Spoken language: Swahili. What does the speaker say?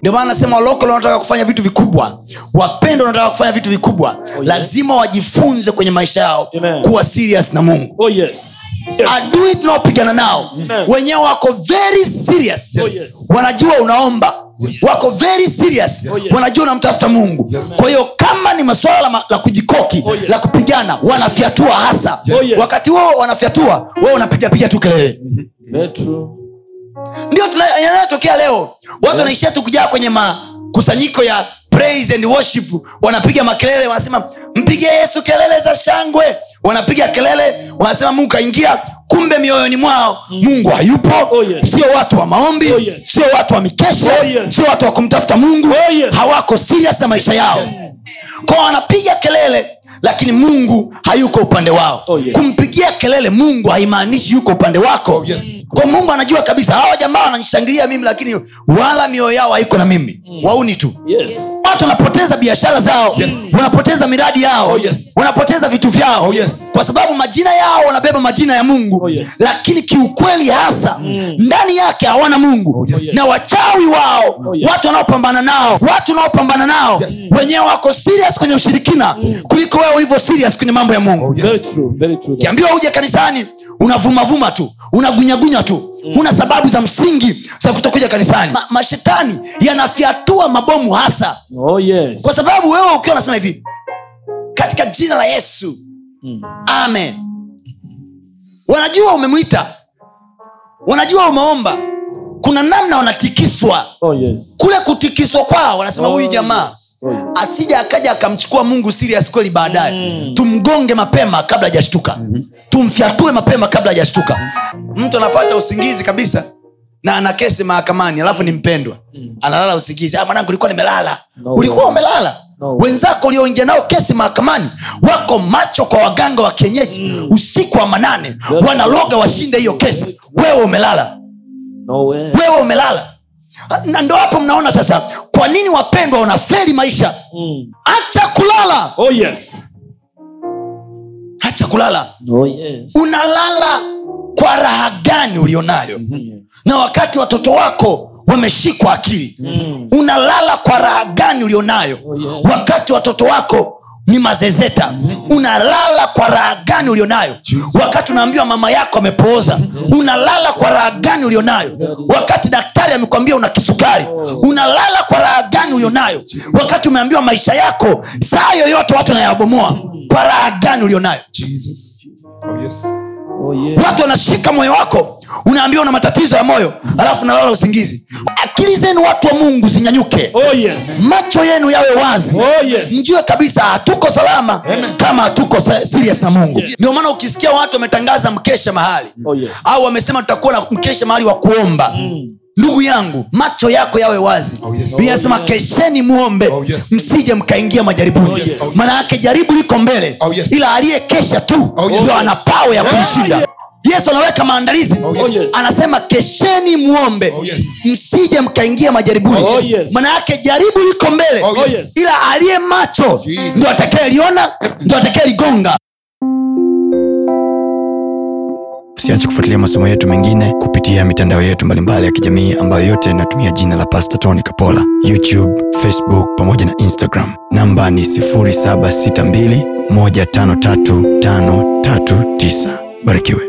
ndio maana nasema walokole wanataka kufanya vitu vikubwa wapendo wanataka kufanya vitu vikubwa yes. lazima wajifunze kwenye maisha yao Amen. kuwa serious na mungu Oh yes. Yes. adui tunaopigana nao wenyewe wako very serious Oh, yes. wanajua unaomba wako very serious yes. wanajua unamtafuta mungu kwa hiyo kama ni masuala la, ma- la kujikoki Oh, yes. la kupigana wanafyatua hasa Oh, yes. wakati wao wanafyatua wao unapigapiga tu kelele true. Ndio yanayotokea leo watu wanaishia tu kujaa kwenye makusanyiko ya praise and worship wanapiga makelele wanasema mpige yesu kelele za shangwe wanapiga kelele wanasema mungu kaingia kumbe mioyoni mwao mungu hayupo Oh, yes. sio watu wa maombi Oh, yes. sio watu wa mikesha Oh, yes. sio watu wa kumtafuta mungu Oh, yes. hawako serious na maisha yao kwao wanapiga kelele lakini mungu hayuko upande wao Oh, yes. kumpigia kelele mungu haimaanishi yuko upande wako yes. kwa mungu anajua kabisa hawa jamaa wananishangilia mimi lakini wala mioyo yao haiko na mimi wauni tu Yes. watu wanapoteza biashara zao Yes. wanapoteza miradi yao Oh, yes. wanapoteza vitu vyao Oh, yes. kwa sababu majina yao wanabeba majina ya mungu Oh, yes. lakini kiukweli hasa ndani yake hawana mungu Oh, yes. na wachawi wao Oh, yes. watu wanaopambana nao watu wanaopambana nao Yes. wenyewe wako serious kwenye ushirikina kuliko wewe ulivyo serious kwenye mambo ya mungu yes. Very true. Very true. kiambiwa uje kanisani unavumavuma tu unagunyagunya tu huna sababu za msingi za kutokuja kanisani Ma, mashetani yanafyatua mabomu hasa Oh yes. kwa sababu wewe ukiwa unasema hivi katika jina la yesu Mm. amen wanajua umemwita wanajua umeomba kuna namna wanatikiswa. Oh yes. kule kutikiswa kwao wanasema Oh, huyu jamaa yes. Oh, yes. asija akaja akamchukua mungu serious kweli baadaye. Mm. tumgonge mapema kabla hajashtuka. Tumfyatue mapema kabla hajashtuka. Mtu anapata usingizi kabisa na ana kesi mahakamani alafu ni mpendwa. Analala usingizi. "Ah, mwanangu ulikuwa nimelala. No. Ulikuwa umelala. No. Wenzako ulioingia nao kesi mahakamani wako macho kwa waganga wa kienyeji usiku wa manane. Wanaloga washinde hiyo kesi. Wewe umelala No way. wewe umelala na ndo hapo mnaona sasa kwa nini wapendwa wanafeli maisha Mm. acha kulala Oh yes. acha kulala Oh yes. unalala kwa raha gani ulionayo na wakati watoto wako wameshikwa akili Mm. unalala kwa raha gani ulionayo Oh, yes. wakati watoto wako ni mazezeta. Unalala kwa raha gani ulionayo? Wakati unaambiwa mama yako amepooza unalala kwa raha gani ulionayo? Wakati daktari amekwambia una kisukari unalala kwa raha gani ulionayo? Wakati umeambiwa maisha yako saa yoyote watu wanayabomoa kwa raha gani ulionayo? Oh, yes. Oh yes. watu wanashika moyo wako unaambiwa una matatizo ya moyo alafu unalala usingizi akili zenu watu wa mungu zinyanyuke Oh yes. macho yenu yawe wazi Oh yes. mjue kabisa hatuko salama kama hatuko sa- serious na mungu Yes. ndio maana ukisikia watu wametangaza mkesha mahali Oh yes. au wamesema tutakuwa na mkesha mahali wa kuomba Mm. ndugu yangu macho yako yawe wazi Oh, yes. inasema oh, yes. kesheni muombe Oh, yes. msije mkaingia majaribuni Oh, yes. maana yake jaribu liko mbele Oh, yes. ila aliyekesha tu Oh, yes. ana pao ya kulishinda yes. Yesu anaweka maandalizi. Oh, Oh, yes. anasema kesheni mwombe Oh, yes. msije mkaingia majaribuni. Oh, yes. maana yake jaribu liko mbele. Oh, Oh, yes. ila aliye macho ndo ndio atakayeliona ndio atakayeligonga. Usiache kufuatilia masomo yetu mengine kupitia mitandao yetu mbalimbali ya kijamii ambayo yote inatumia jina la pasta tony kapola. Youtube facebook pamoja na instagram. Namba ni 762153539 barikiwe